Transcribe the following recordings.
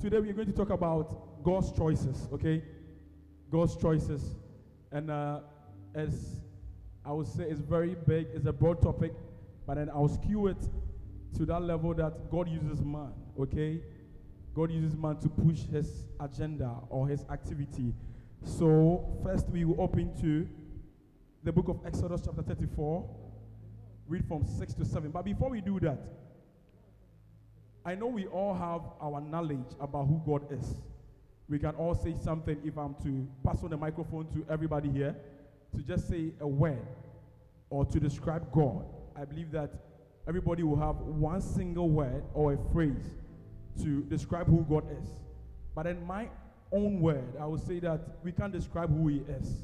today we're going to talk about God's choices, okay? God's choices. And uh, as I would say, it's very big, it's a broad topic, but then I'll skew it to that level that God uses man, okay? God uses man to push his agenda or his activity. So, first we will open to the book of Exodus, chapter 34, read from 6 to 7. But before we do that, I know we all have our knowledge about who God is. We can all say something if I'm to pass on the microphone to everybody here to just say a word or to describe God. I believe that everybody will have one single word or a phrase to describe who God is. But in my own word, I will say that we can't describe who He is.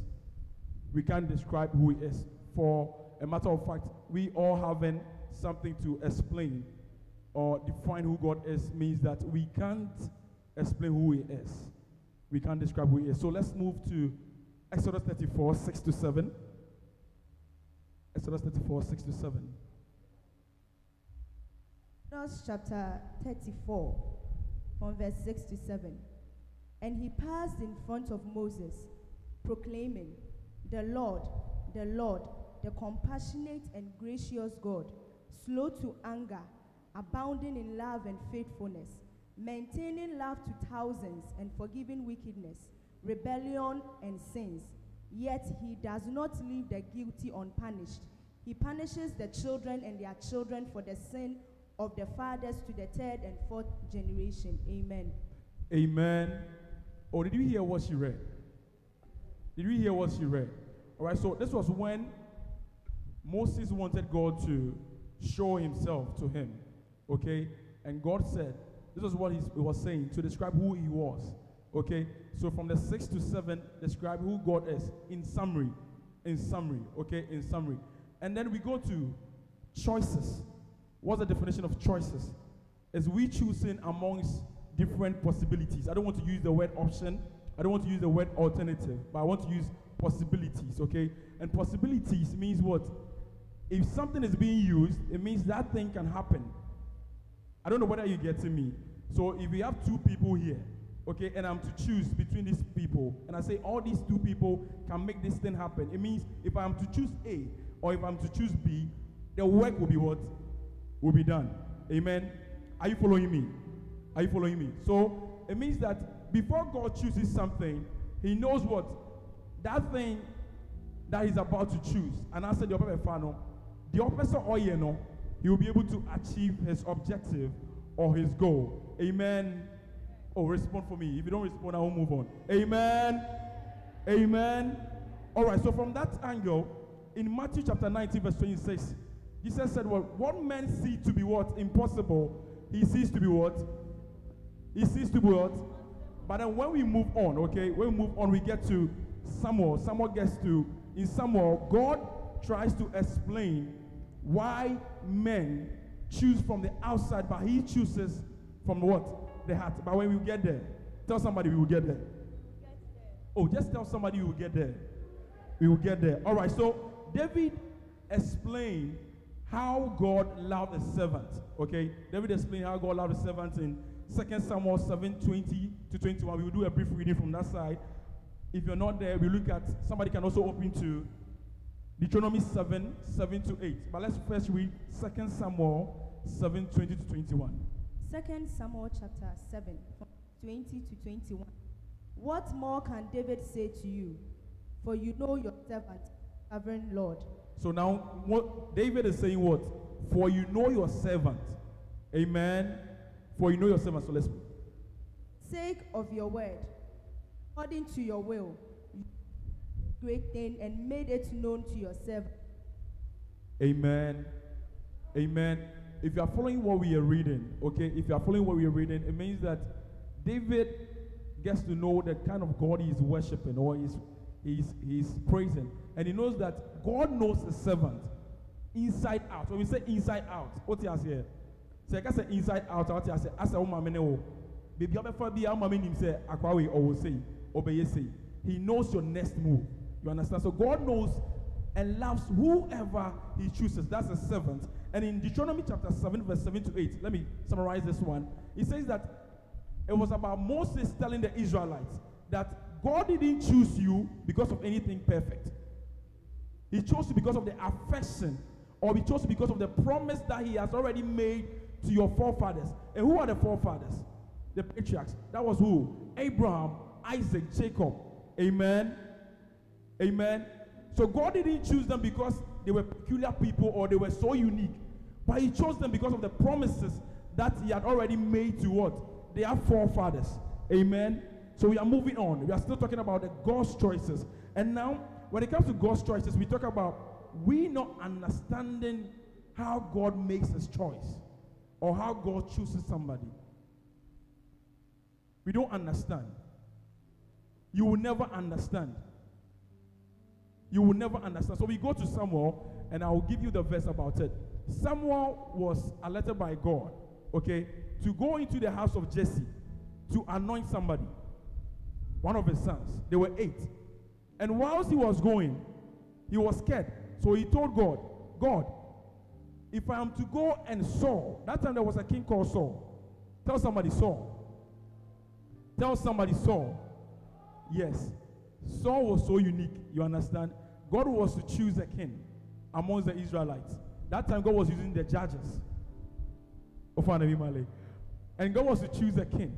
We can't describe who He is. For a matter of fact, we all having something to explain or define who God is means that we can't explain who He is. We can't describe who He is. So let's move to Exodus 34, 6 to 7. Exodus 34, 6 to 7. Exodus chapter 34, from verse 6 to 7. And he passed in front of Moses, proclaiming, The Lord, the Lord, the compassionate and gracious God, slow to anger, abounding in love and faithfulness, maintaining love to thousands and forgiving wickedness, rebellion and sins. Yet he does not leave the guilty unpunished. He punishes the children and their children for the sin of the fathers to the third and fourth generation. Amen. Amen. Oh, did you hear what she read? Did you hear what she read? All right, so this was when Moses wanted God to show himself to him. Okay? And God said, this is what he was saying to describe who he was. Okay? So from the 6 to 7, describe who God is in summary. In summary. Okay? In summary. And then we go to choices. What's the definition of choices? Is we choosing amongst different possibilities. I don't want to use the word option. I don't want to use the word alternative, but I want to use possibilities, okay? And possibilities means what? If something is being used, it means that thing can happen. I don't know whether you're getting me. So if we have two people here, okay, and I'm to choose between these people, and I say all these two people can make this thing happen, it means if I'm to choose A or if I'm to choose B, the work will be what? Will be done. Amen. Are you following me? Are you following me? So it means that before God chooses something, He knows what that thing that He's about to choose. And I said, the opposite the opposite or you know, He will be able to achieve His objective or His goal. Amen. Oh, respond for me. If you don't respond, I will move on. Amen. Amen. All right. So from that angle, in Matthew chapter 19, verse 26, Jesus said, "Well, what men see to be what impossible, He sees to be what." He sees to be what? But then when we move on, okay, when we move on, we get to Samuel. Samuel gets to, in Samuel, God tries to explain why men choose from the outside, but he chooses from what? The heart. But when we get there, tell somebody we will get there. Oh, just tell somebody we will get there. We will get there. All right, so David explained how God loved the servant. Okay, David explained how God loved the servant in 2 Samuel 7 20 to 21. We will do a brief reading from that side. If you're not there, we look at somebody can also open to Deuteronomy 7 7 to 8. But let's first read 2 Samuel 7 20 to 21. 2 Samuel chapter 7, 20 to 21. What more can David say to you? For you know your servant, sovereign Lord. So now, what David is saying, what? For you know your servant. Amen. For you know your servant. So let's. Sake of your word, according to your will, great thing and made it known to yourself. Amen. Amen. If you are following what we are reading, okay, if you are following what we are reading, it means that David gets to know the kind of God he is worshiping or he's, he's, he's praising. And he knows that God knows the servant inside out. When we say inside out, what he has here? So I can say inside out, what he has baby, woman, him say, will say, obey, say. He knows your next move. You understand? So God knows and loves whoever he chooses. That's a servant. And in Deuteronomy chapter 7, verse 7 to 8, let me summarize this one. It says that It was about Moses telling the Israelites that God didn't choose you because of anything perfect. He chose you because of the affection, or he chose you because of the promise that he has already made to your forefathers. And who are the forefathers? The patriarchs. That was who? Abraham, Isaac, Jacob. Amen. Amen. So God didn't choose them because they were peculiar people or they were so unique. But he chose them because of the promises that he had already made to what? Their forefathers. Amen. So we are moving on. We are still talking about the God's choices. And now, when it comes to God's choices, we talk about we not understanding how God makes his choice or how God chooses somebody. We don't understand. You will never understand. You will never understand. So we go to Samuel, and I will give you the verse about it. Samuel was alerted by God, okay, to go into the house of Jesse to anoint somebody, one of his sons. There were eight. And whilst he was going, he was scared. So he told God, God, if I am to go and Saul, that time there was a king called Saul. Tell somebody Saul. Tell somebody Saul. Yes. Saul was so unique, you understand? God was to choose a king amongst the Israelites. That time God was using the judges. And God was to choose a king.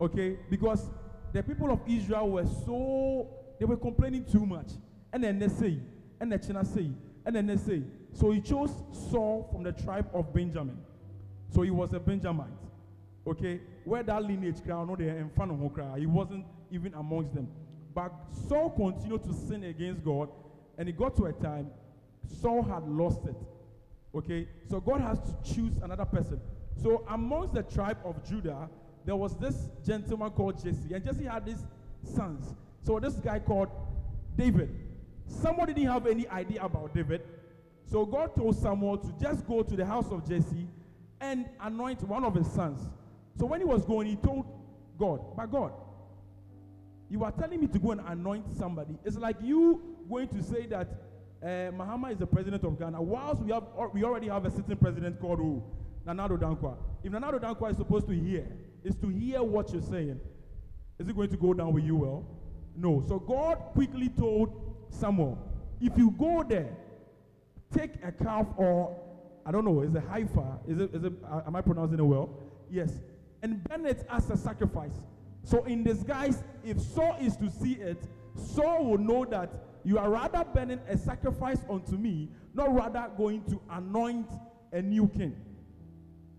Okay? Because the people of Israel were so they were complaining too much. And then they say, and the China say, and then they say. So he chose Saul from the tribe of Benjamin. So he was a Benjamite. Okay? Where that lineage crown, no, they in front of he wasn't even amongst them. But Saul continued to sin against God, and it got to a time Saul had lost it. Okay? So God has to choose another person. So amongst the tribe of Judah, there was this gentleman called Jesse, and Jesse had these sons. So this guy called David. Someone didn't have any idea about David. So God told Samuel to just go to the house of Jesse and anoint one of his sons. So when he was going, he told God, But God, you are telling me to go and anoint somebody. It's like you going to say that uh, Mahama is the president of Ghana, whilst we have we already have a sitting president called who? Nana Addo Dankwa. If Nana Addo Dankwa is supposed to hear, is to hear what you're saying. Is it going to go down with you well? No. So God quickly told Samuel, if you go there, take a calf or I don't know, is it Haifa? Is it, is it, uh, am I pronouncing it well? Yes. And burn it as a sacrifice. So in disguise, if Saul is to see it, Saul will know that you are rather burning a sacrifice unto me, not rather going to anoint a new king.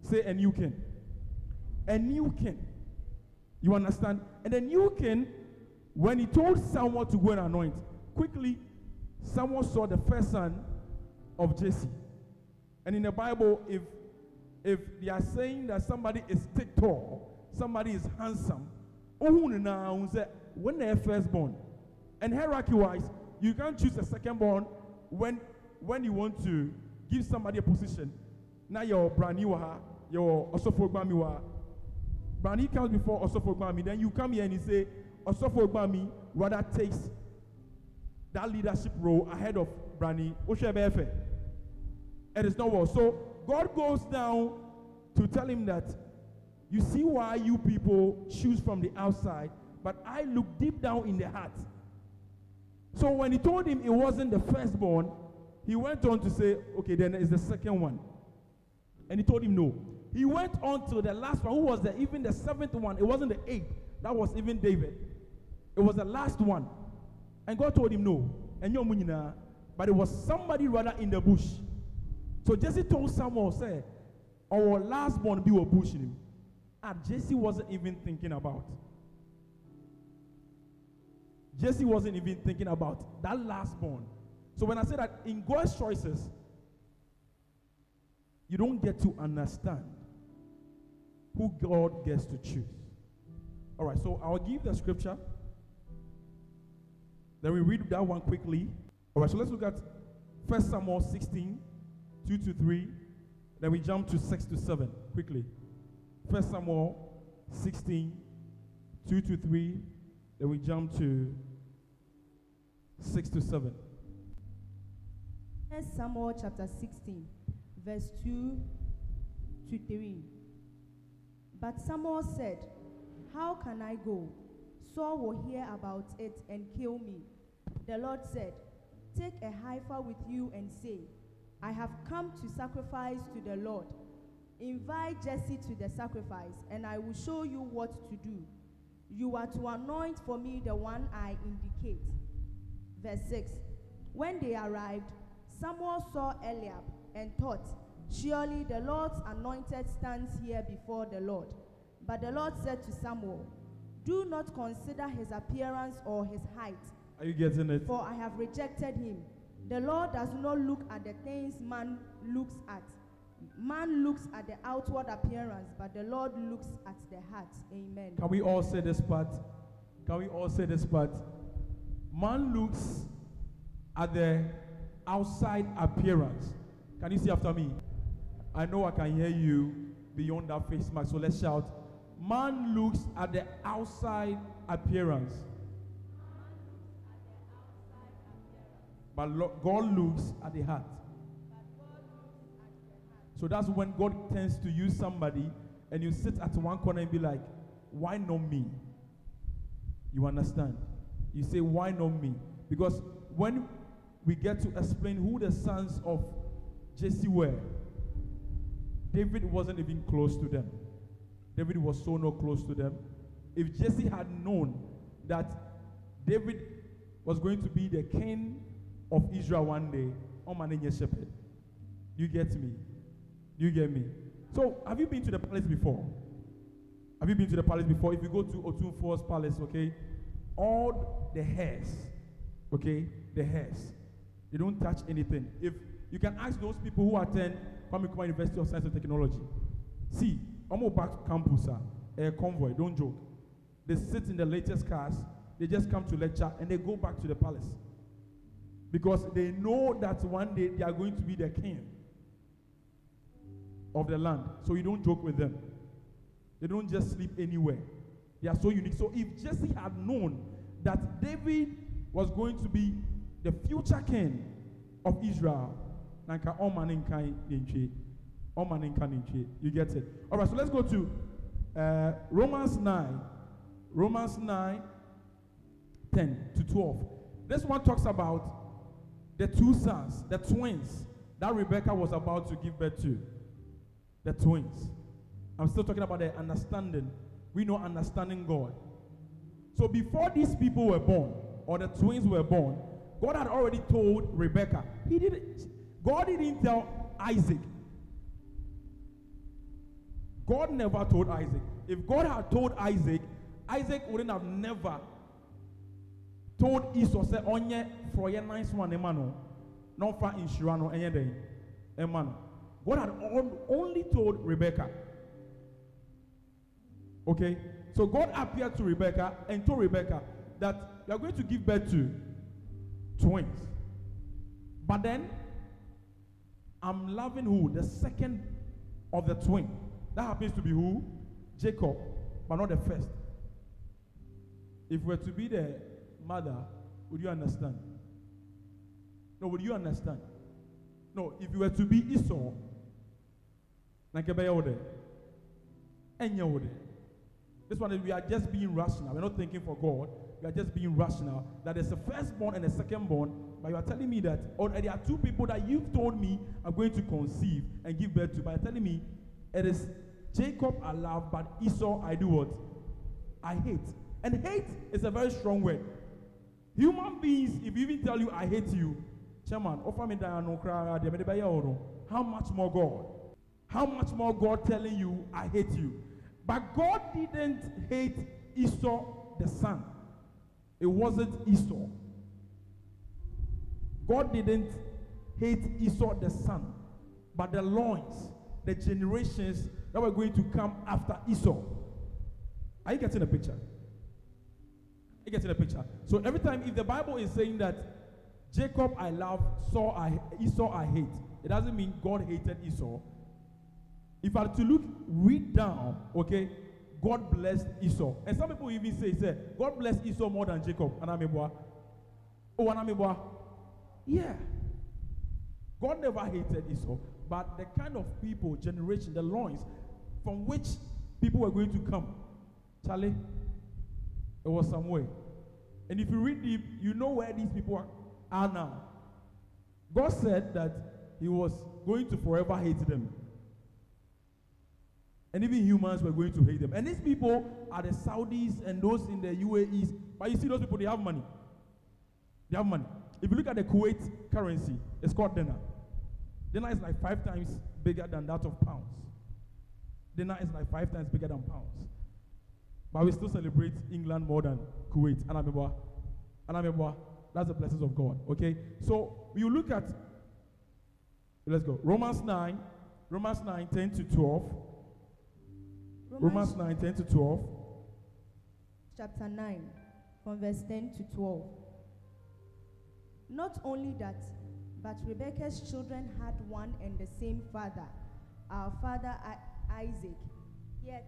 Say a new king. A new king. You understand? And a new king, when he told someone to go and anoint, quickly, someone saw the first son of Jesse. And in the Bible, if if they are saying that somebody is thick tall, somebody is handsome, when they're firstborn. And hierarchy wise, you can't choose a secondborn when when you want to give somebody a position. Now your brand your osophogbamiwa. Brand comes before osophogbami. Then you come here and you say, osophogbami rather takes that leadership role ahead of Brani. It is not well. So God goes down to tell him that you see why you people choose from the outside, but I look deep down in the heart. So when he told him it wasn't the firstborn, he went on to say, okay, then it's the second one. And he told him no. He went on to the last one, who was the, even the seventh one. It wasn't the eighth. That was even David. It was the last one. And God told him no. And but it was somebody rather in the bush. So Jesse told Samuel, say, our last born be a bush in him. And Jesse wasn't even thinking about. Jesse wasn't even thinking about that last born. So when I say that in God's choices, you don't get to understand who God gets to choose. All right, so I'll give the scripture. Then we read that one quickly. All right, so let's look at 1 Samuel 16, 2 to 3. Then we jump to 6 to 7 quickly. 1 Samuel 16, 2 to 3. Then we jump to 6 to 7. 1 Samuel chapter 16, verse 2 to 3. But Samuel said, How can I go? Saul will hear about it and kill me. The Lord said, Take a heifer with you and say, I have come to sacrifice to the Lord. Invite Jesse to the sacrifice, and I will show you what to do. You are to anoint for me the one I indicate. Verse 6 When they arrived, Samuel saw Eliab and thought, Surely the Lord's anointed stands here before the Lord. But the Lord said to Samuel, Do not consider his appearance or his height, Are you getting it? for I have rejected him. The Lord does not look at the things man looks at. Man looks at the outward appearance, but the Lord looks at the heart. Amen. Can we all say this part? Can we all say this part? Man looks at the outside appearance. Can you see after me? I know I can hear you beyond that face mask, so let's shout. Man looks at the outside appearance. But God looks at the heart. So that's when God tends to use somebody and you sit at one corner and be like, why not me? You understand? You say, why not me? Because when we get to explain who the sons of Jesse were, David wasn't even close to them. David was so not close to them. If Jesse had known that David was going to be the king of Israel one day, oh man, shepherd. You get me? You get me? So, have you been to the palace before? Have you been to the palace before? If you go to Otumfuo's palace, okay, all the hairs, okay, the hairs, they don't touch anything. If you can ask those people who attend Kwame Nkrumah University of Science and Technology, see, almost back to campus, a eh, convoy, don't joke. They sit in the latest cars, they just come to lecture, and they go back to the palace. Because they know that one day they are going to be the king of the land. So you don't joke with them. They don't just sleep anywhere. They are so unique. So if Jesse had known that David was going to be the future king of Israel, ne nka. You get it? All right, so let's go to uh, Romans 9. Romans 9, 10 to 12. This one talks about the two sons, the twins that Rebecca was about to give birth to. The twins. I'm still talking about the understanding. We know understanding God. So before these people were born, or the twins were born, God had already told Rebecca. He didn't. God didn't tell Isaac. God never told Isaac. If God had told Isaac, Isaac wouldn't have never told Esau say onye your nice one emano, not for day, emano. God had only told Rebecca. Okay, so God appeared to Rebecca and told Rebecca that you are going to give birth to twins. But then, I'm loving who? The second of the twin. That happens to be who? Jacob, but not the first. If we're to be the mother, would you understand? No, would you understand? No, if you were to be Esau, like a baby, and you This one is we are just being rational. We're not thinking for God. We are just being rational. That there's a firstborn and a secondborn, but you are telling me that, or there are two people that you've told me are going to conceive and give birth to, you're telling me it is Jacob I love, but Esau I do what? I hate. And hate is a very strong word. Human beings, if you even tell you I hate you, chairman, offer me that no cry, how much more God? How much more God telling you I hate you? But God didn't hate Esau the son. It wasn't Esau. God didn't hate Esau the son, but the loins, the generations that were going to come after Esau. Are you getting the picture? Are you getting the picture? So every time, if the Bible is saying that Jacob I love, Saul I, Esau I hate, it doesn't mean God hated Esau. If I to look, read down, okay, God blessed Esau. And some people even say, say, God blessed Esau more than Jacob. Anamibwa. Oh, Anamibwa. Yeah. God never hated Esau, but the kind of people, generation, the loins from which people were going to come Charlie, it was somewhere. And if you read deep, you know where these people are, are now. God said that He was going to forever hate them. And even humans were going to hate them. And these people are the Saudis and those in the UAEs. But you see, those people, they have money. They have money. If you look at the Kuwait currency, it's called dinar. Dinar is like five times bigger than that of pounds. Dinar is like five times bigger than pounds. But we still celebrate England more than Kuwait. I remember, that's the blessings of God. Okay? So you look at, let's go. Romans 9, Romans 9, 10 to 12. Romans 9, 10 to 12. chapter 9, from verse 10 to 12. Not only that, but Rebekah's children had one and the same father, our father Isaac. Yet,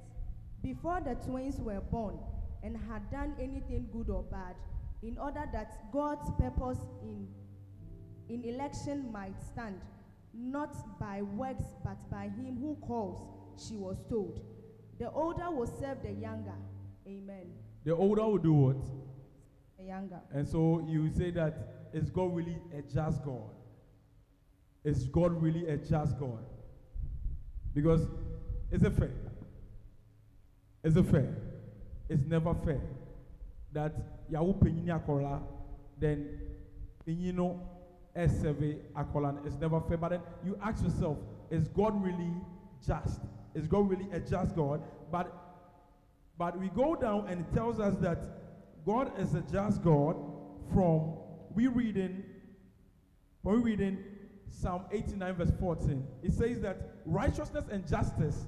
before the twins were born and had done anything good or bad, in order that God's purpose in, in election might stand, not by works but by him who calls, she was told. The older will serve the younger. Amen. The older will do what? The younger. And so you say that is God really a just God? Is God really a just God? Because is it fair? Is it fair? It's never fair that Yahoo Penini Akola, then Penino Eseve Akola. It's never fair. But then you ask yourself, is God really just? Is God really a just God? But but we go down and it tells us that God is a just God from we reading when we reading Psalm 89 verse 14. It says that righteousness and justice,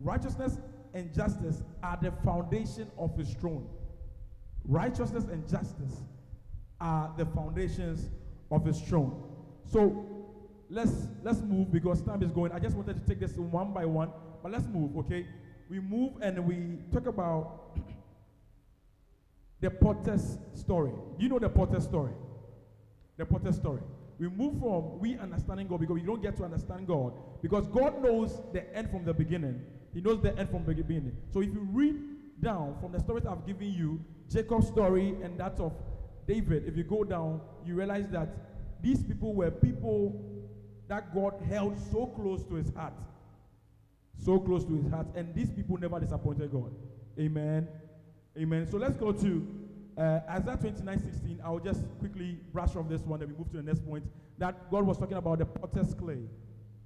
righteousness and justice are the foundation of his throne. Righteousness and justice are the foundations of his throne. So let's let's move because time is going. I just wanted to take this one by one, but let's move, okay? We move and we talk about the potter's story. You know the potter's story? The potter's story. We move from we understanding God because we don't get to understand God because God knows the end from the beginning. He knows the end from the beginning. So if you read down from the stories I've given you, Jacob's story and that of David, if you go down, you realize that these people were people that God held so close to his heart. So close to his heart. And these people never disappointed God. Amen. Amen. So let's go to uh, Isaiah 29 16. I'll just quickly brush off this one, then we move to the next point. That God was talking about the potter's clay.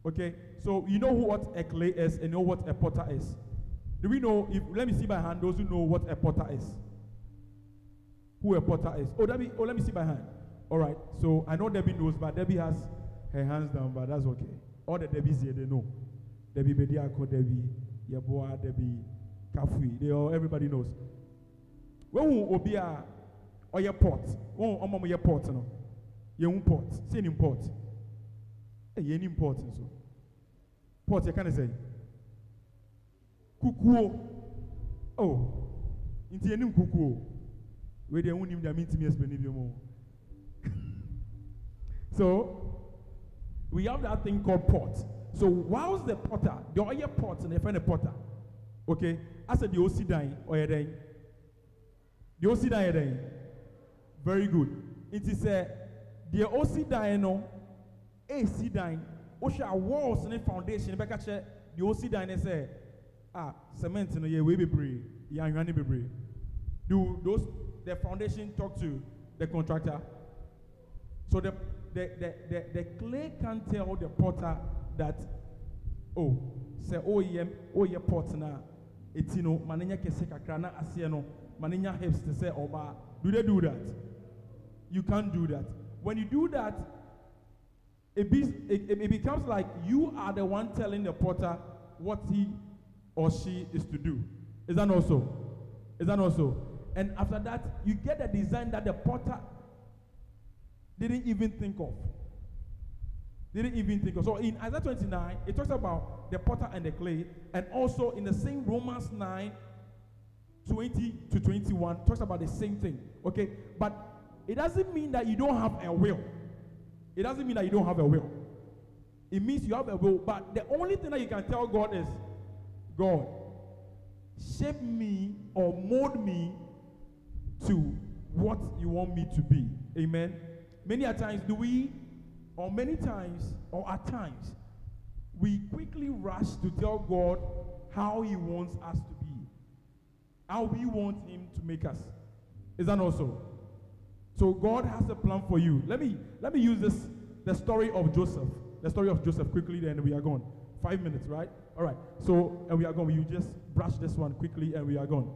Okay? So you know what a clay is and you know what a potter is. Do we know if let me see by hand those who know what a potter is? Who a potter is? Oh, Debbie, oh, let me see by hand. All right. So I know Debbie knows, but Debbie has her hands down, but that's okay. All the Debbies here, they know. Debbie Bediako, Debbie, Yaboa, Debbie, Kafui. They all everybody knows. When will be a or your pot? When will your pot? No, your own pot. Say an pot. Hey, any important so. Pot, you can say. Kukuo. Oh, into any kukuo. Won't even mean to me explain more. So, we have that thing called pot. So, whilst the potter, the oil pot and the friend potter, okay, I said the OC dying or then the OC dying very good. It is a the OC dying no AC dying. Osha walls and foundation. Back at the OC dying say ah cement no yeah way be brave, yeah be brave. Do those the foundation talk to the contractor? So the the, the, the, the clay can't tell the potter that, oh, say, oh, yeah, oh, pot na, it's, you know, mananya kese kakra na asiye no, hips to say, oh, ba. Do they do that? You can't do that. When you do that, it, be, it, it becomes like you are the one telling the potter what he or she is to do. Is that also? Is that also? And after that, you get a design that the potter didn't even think of. Didn't even think of. So in Isaiah 29, it talks about the potter and the clay, and also in the same Romans 9, 20 to 21, talks about the same thing. Okay? But it doesn't mean that you don't have a will. It doesn't mean that you don't have a will. It means you have a will, but the only thing that you can tell God is, God, shape me or mold me to what you want me to be. Amen. Many a times do we, or many times, or at times, we quickly rush to tell God how He wants us to be, how we want Him to make us. Is that also? So God has a plan for you. Let me let me use this the story of Joseph. The story of Joseph quickly, then we are gone. Five minutes, right? All right. So and we are gone. You just brush this one quickly, and we are gone.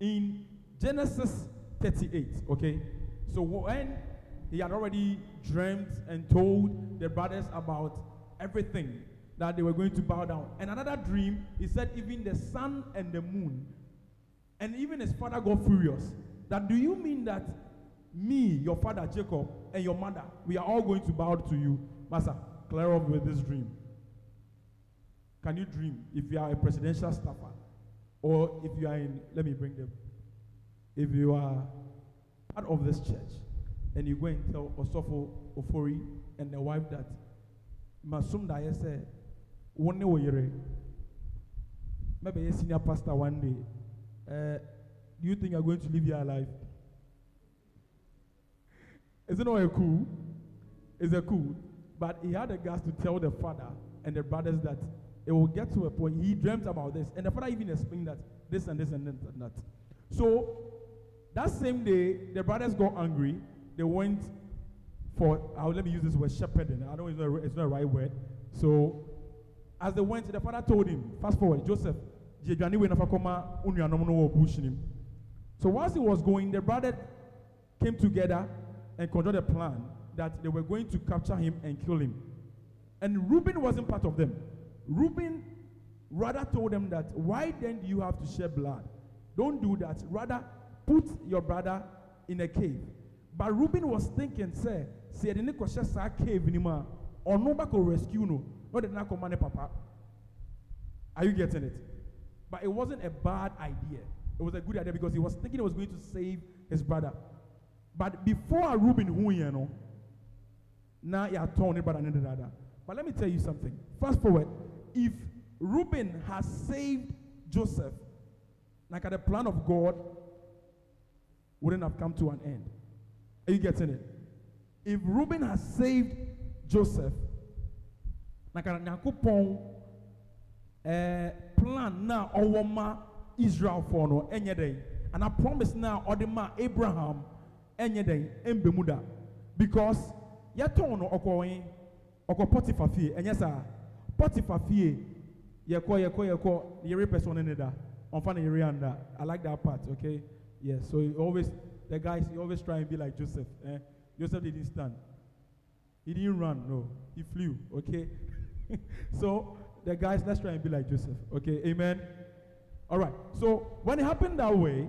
In Genesis 38, okay. So when he had already dreamt and told the brothers about everything that they were going to bow down. And another dream, he said, even the sun and the moon. And even his father got furious. That do you mean that me, your father Jacob, and your mother, we are all going to bow to you? Master, clear up with this dream. Can you dream if you are a presidential staffer? Or if you are in, let me bring them. If you are part of this church and you go and tell Osofo Ofori and the wife that Masum Daya said, one day, maybe a senior pastor one day, uh, do you think you're going to live your life? Is it cool? Is it cool? But he had the guts to tell the father and the brothers that it will get to a point. He dreamt about this, and the father even explained that this and this and that. So that same day, the brothers got angry. They went for, uh, let me use this word, shepherding. I don't know it's not, it's not the right word. So as they went, the father told him, fast forward, Joseph, so once he was going, the brother came together and conjured a plan that they were going to capture him and kill him. And Reuben wasn't part of them. Reuben rather told them that, why then do you have to shed blood? Don't do that. Rather, put your brother in a cave. But Reuben was thinking, say, say, the Nikosha cave anymore, or no back rescue no, not the Nakomane papa. Are you getting it? But it wasn't a bad idea. It was a good idea because he was thinking he was going to save his brother. But before Reuben, who you know, now you're torn brother and brother. But let me tell you something. Fast forward, if Reuben has saved Joseph, like at the plan of God, wouldn't have come to an end. Are you getting it? If Reuben has saved Joseph, Nyakopon uh, plan now over Israel for no any day, and I promise now ma Abraham any day in Bermuda because yɛtɔn no ɔkɔ ɔkɔ Potiphar fie. Ɛnyɛ saa? Potiphar fie. Yɛkɔ yɛkɔ yɛkɔ. Yɛre pɛ so da. Ɔnfa ne I like that part okay? Yes yeah, so always the guys he always try and be like Joseph eh? Joseph didn't stand he didn't run no he flew okay so the guys let's try and be like Joseph okay amen all right so when it happened that way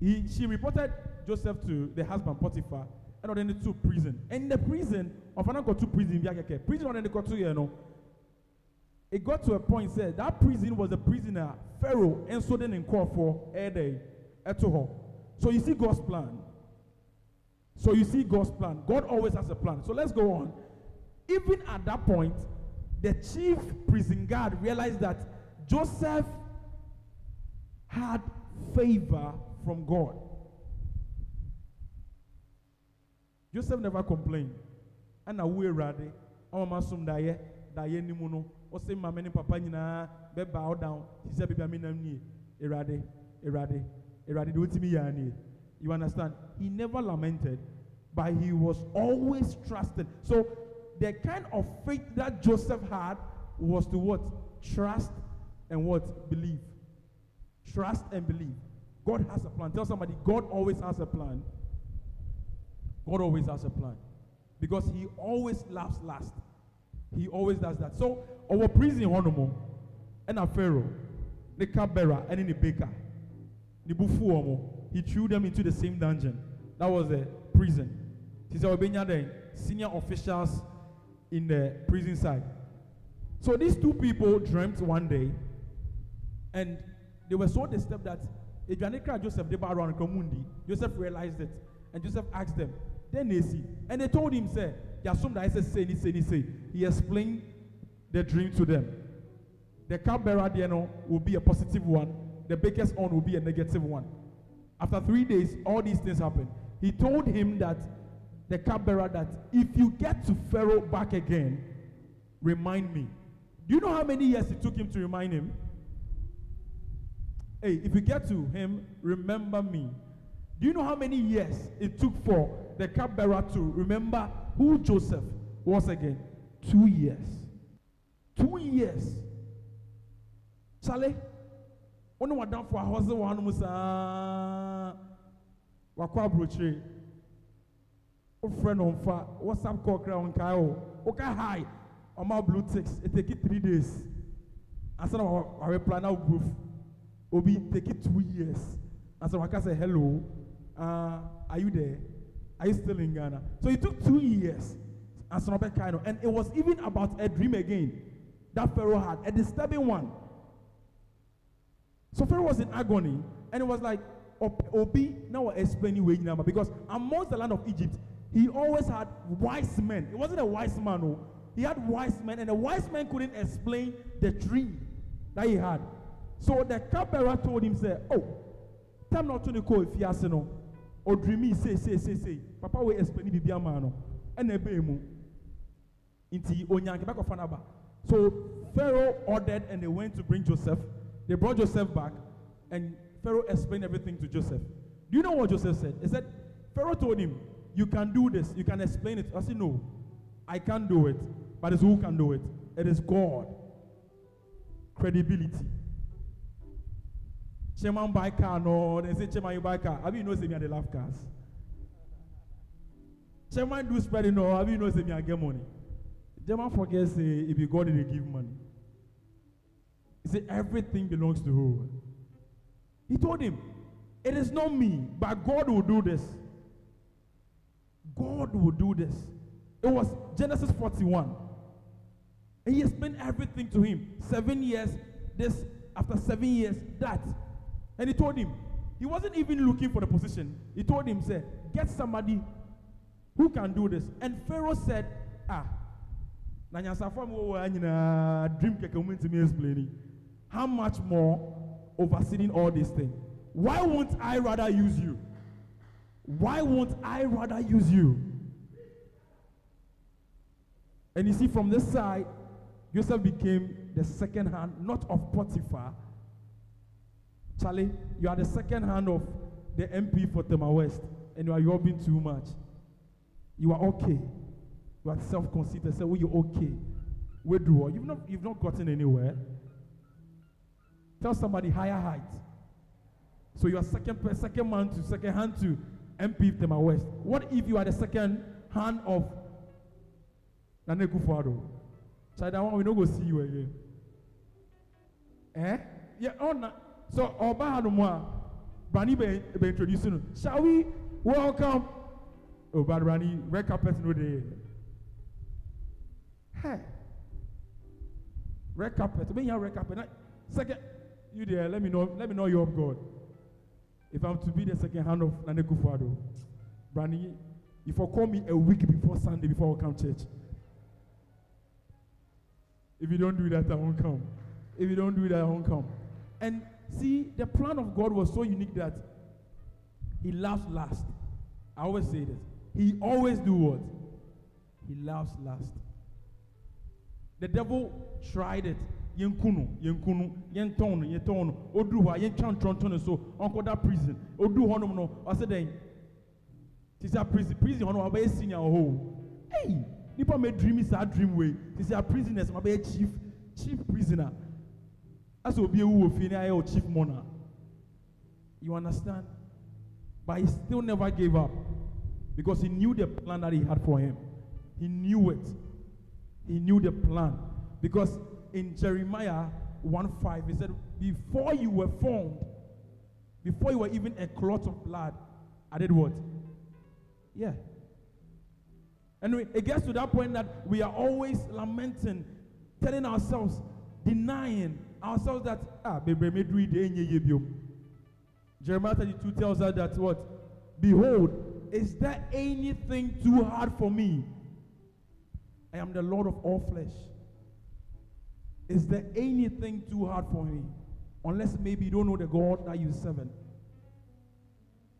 he she reported Joseph to the husband Potiphar and then to prison. And in the prison, of an got to prison, prison on the got to you know. It got to a point said that prison was a prisoner, Pharaoh, and so then in court for a day at home. So you see God's plan. So you see God's plan. God always has a plan. So let's go on. Even at that point, the chief prison guard realized that Joseph had favor from God. Joseph never complained. And we ready. Our masum daye daye ni muno. O say mama ni papa nyina be bow down. He said baby amina ni erade erade erade You understand? He never lamented, but he was always trusted. So the kind of faith that Joseph had was to what? Trust and what? Believe. Trust and believe. God has a plan. Tell somebody, God always has a plan. God always has a plan. Because He always laughs last. He always does that. So, our prison honomo and a pharaoh, the cupbearer and the baker, he threw them into the same dungeon. That was the prison. He said, the senior officials in the prison side. So these two people dreamt one day, and they were so disturbed that Joseph Joseph realized it, and Joseph asked them, then they see. And they told him, say, Yasum that I say, say, say. He explained the dream to them. the cupbearer there no, will be a positive one, the biggest one will be a negative one. After three days, all these things happened. He told him that the cupbearer that if you get to Pharaoh back again, remind me. Do you know how many years it took him to remind him? Hey, if you get to him, remember me. Do you know how many years it took for the cupbearer to remember who Joseph was again? Two years. Two years. Charlie, one wa down for a hustle one musa wakɔ aburokyire wofrɛ no mfa whatsapp call kra nkae o. Woka hi ɔma blue ticks it three days. Ansa na wareply na woburof obi take it two years. Ansa na waka say hello uh, are you there? Are you still in ghana? So it took two years. Ansa na ɔbɛkae no and it was even about a dream again. That pharaoh had a disturbing one so pharaoh was in agony and it was like Ob- obi now we're explaining way number because amongst the land of egypt he always had wise men. He wasn't a wise man no he had wise men and the wise men couldn't explain the dream that he had. So the cupbearer told him say oh time not to call if you no or dreamy say say say say. Papa will explain bibi ama no ɛna ebe mu nti onyanke back of so pharaoh ordered and they went to bring joseph they brought joseph back and Pharaoh explained everything to Joseph. Do you know what Joseph said? He said, Pharaoh told him, You can do this, you can explain it. I said, No, I can't do it. But it's who can do it? It is God. Credibility. Chairman buy car, no. They say, Chairman, you buy car. Have you know, say me, I love cars. Chairman do spreading, no. Have you know, me, I get money. Chairman forgets, say, if you God, they give money. He said, Everything belongs to who? He told him, It is not me, but God will do this. God will do this. It was Genesis 41. And he explained everything to him. Seven years, this, after seven years, that. And he told him, he wasn't even looking for the position. He told him, say, get somebody who can do this. And Pharaoh said, ah, na nyansafo mu dream kɛkɛ mu ntumi explaining. How much more overseeing all these things? Why won't I rather use you? Why won't I rather use you? And you see, from this side, Joseph became the second hand, not of Potiphar. Charlie, you are the second hand of the MP for Tema West, and you are yobbing too much. You are okay. You are self-conceited. Say, well, you're okay. Withdraw. You've not, you've not gotten anywhere. Tell somebody higher height. So you are second, second man to second hand to MP Tema West. What if you are the second hand of Nane Kufuado? So that one we no go see you again. Eh? Yeah, oh na. So Oba Hanumwa, Brani be, be introducing. Shall we welcome? Oh, but Brani, red carpet no day. Hey. Red carpet. You have red carpet. Second, you there, let me know, let me know you're of God. If I'm to be the second hand of Nana Akufo-Addo, Brani, if you call me a week before Sunday before I come church. If you don't do that, I won't come. If you don't do that, I won't come. And see, the plan of God was so unique that He loves last. I always say this. He always do what? He loves last. The devil tried it. Yenkunu, yenkunu, yentonu, yentonu. Odru hɔ a yɛntwa ntɔntɔn ne so ɔnkɔda prison. Odru hɔ nom no, ɔsɛ dɛn? Ti sɛ prison, prison hɔ no ɔbɛyɛ senior wɔ hɔ. Hey, nipa mɛ dream saa dream wei. Ti sɛ prisoners ɔbɛyɛ chief, chief prisoner. Asɛ obi ewu wɔ fie ne ayɛ o chief mourner. You understand? But he still never gave up because he knew the plan that he had for him. He knew it. He knew the plan. Because in Jeremiah 1 5, he said, Before you were formed, before you were even a clot of blood, I did what? Yeah. And we, it gets to that point that we are always lamenting, telling ourselves, denying ourselves that, ah, eh, nye, ye, biom." Jeremiah 32 tells us that what? Behold, is there anything too hard for me? I am the Lord of all flesh. Is there anything too hard for him? Unless maybe you don't know the God that you're serving.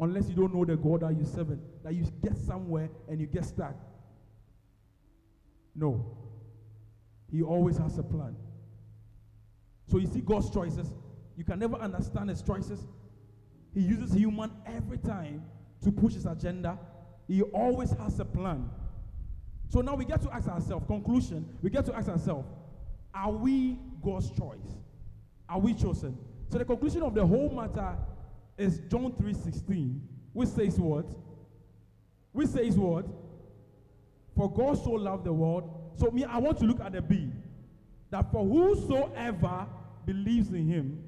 Unless you don't know the God that you're serving. That you get somewhere and you get stuck. No. He always has a plan. So you see God's choices. You can never understand his choices. He uses human every time to push his agenda. He always has a plan. So now we get to ask ourselves, conclusion, we get to ask ourselves, are we God's choice? Are we chosen? So the conclusion of the whole matter is John 3:16, which says what? Which says what? For God so loved the world. So me, I want to look at the B. That for whosoever believes in him,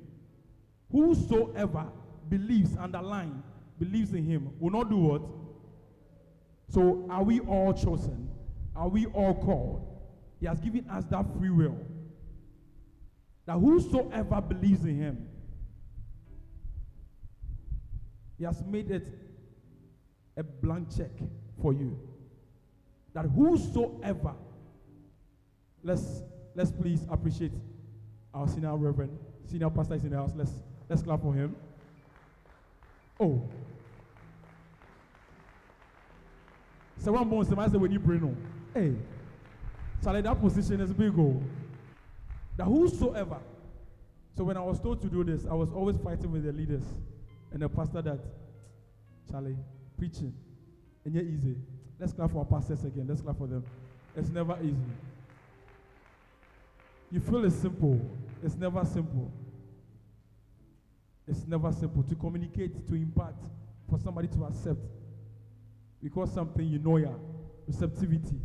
whosoever believes, underline, believes in him, will not do what? So are we all chosen? Are we all called? He has given us that free will. That whosoever believes in him, he has made it a blank check for you. That whosoever, let's let's please appreciate our senior reverend, senior pastor is in the house. Let's let's clap for him. Oh. So Someone bones the say when you bring on. Hey. Charlie, that position is big. Oh. That whosoever. So when I was told to do this, I was always fighting with the leaders and the pastor that Charlie preaching. And yet easy. Let's clap for our pastors again. Let's clap for them. It's never easy. You feel it's simple. It's never simple. It's never simple to communicate, to impart, for somebody to accept. Because something you know, yeah, receptivity.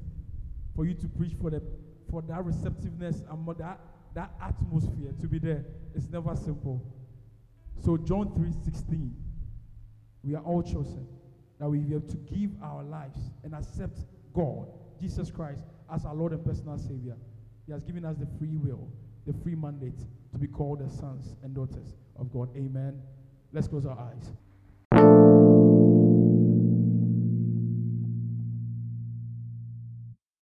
For you to preach for the for that receptiveness and that that atmosphere to be there. It's never simple. So John 3:16, we are all chosen that we have to give our lives and accept God, Jesus Christ, as our Lord and personal Savior. He has given us the free will, the free mandate to be called the sons and daughters of God. Amen. Let's close our eyes.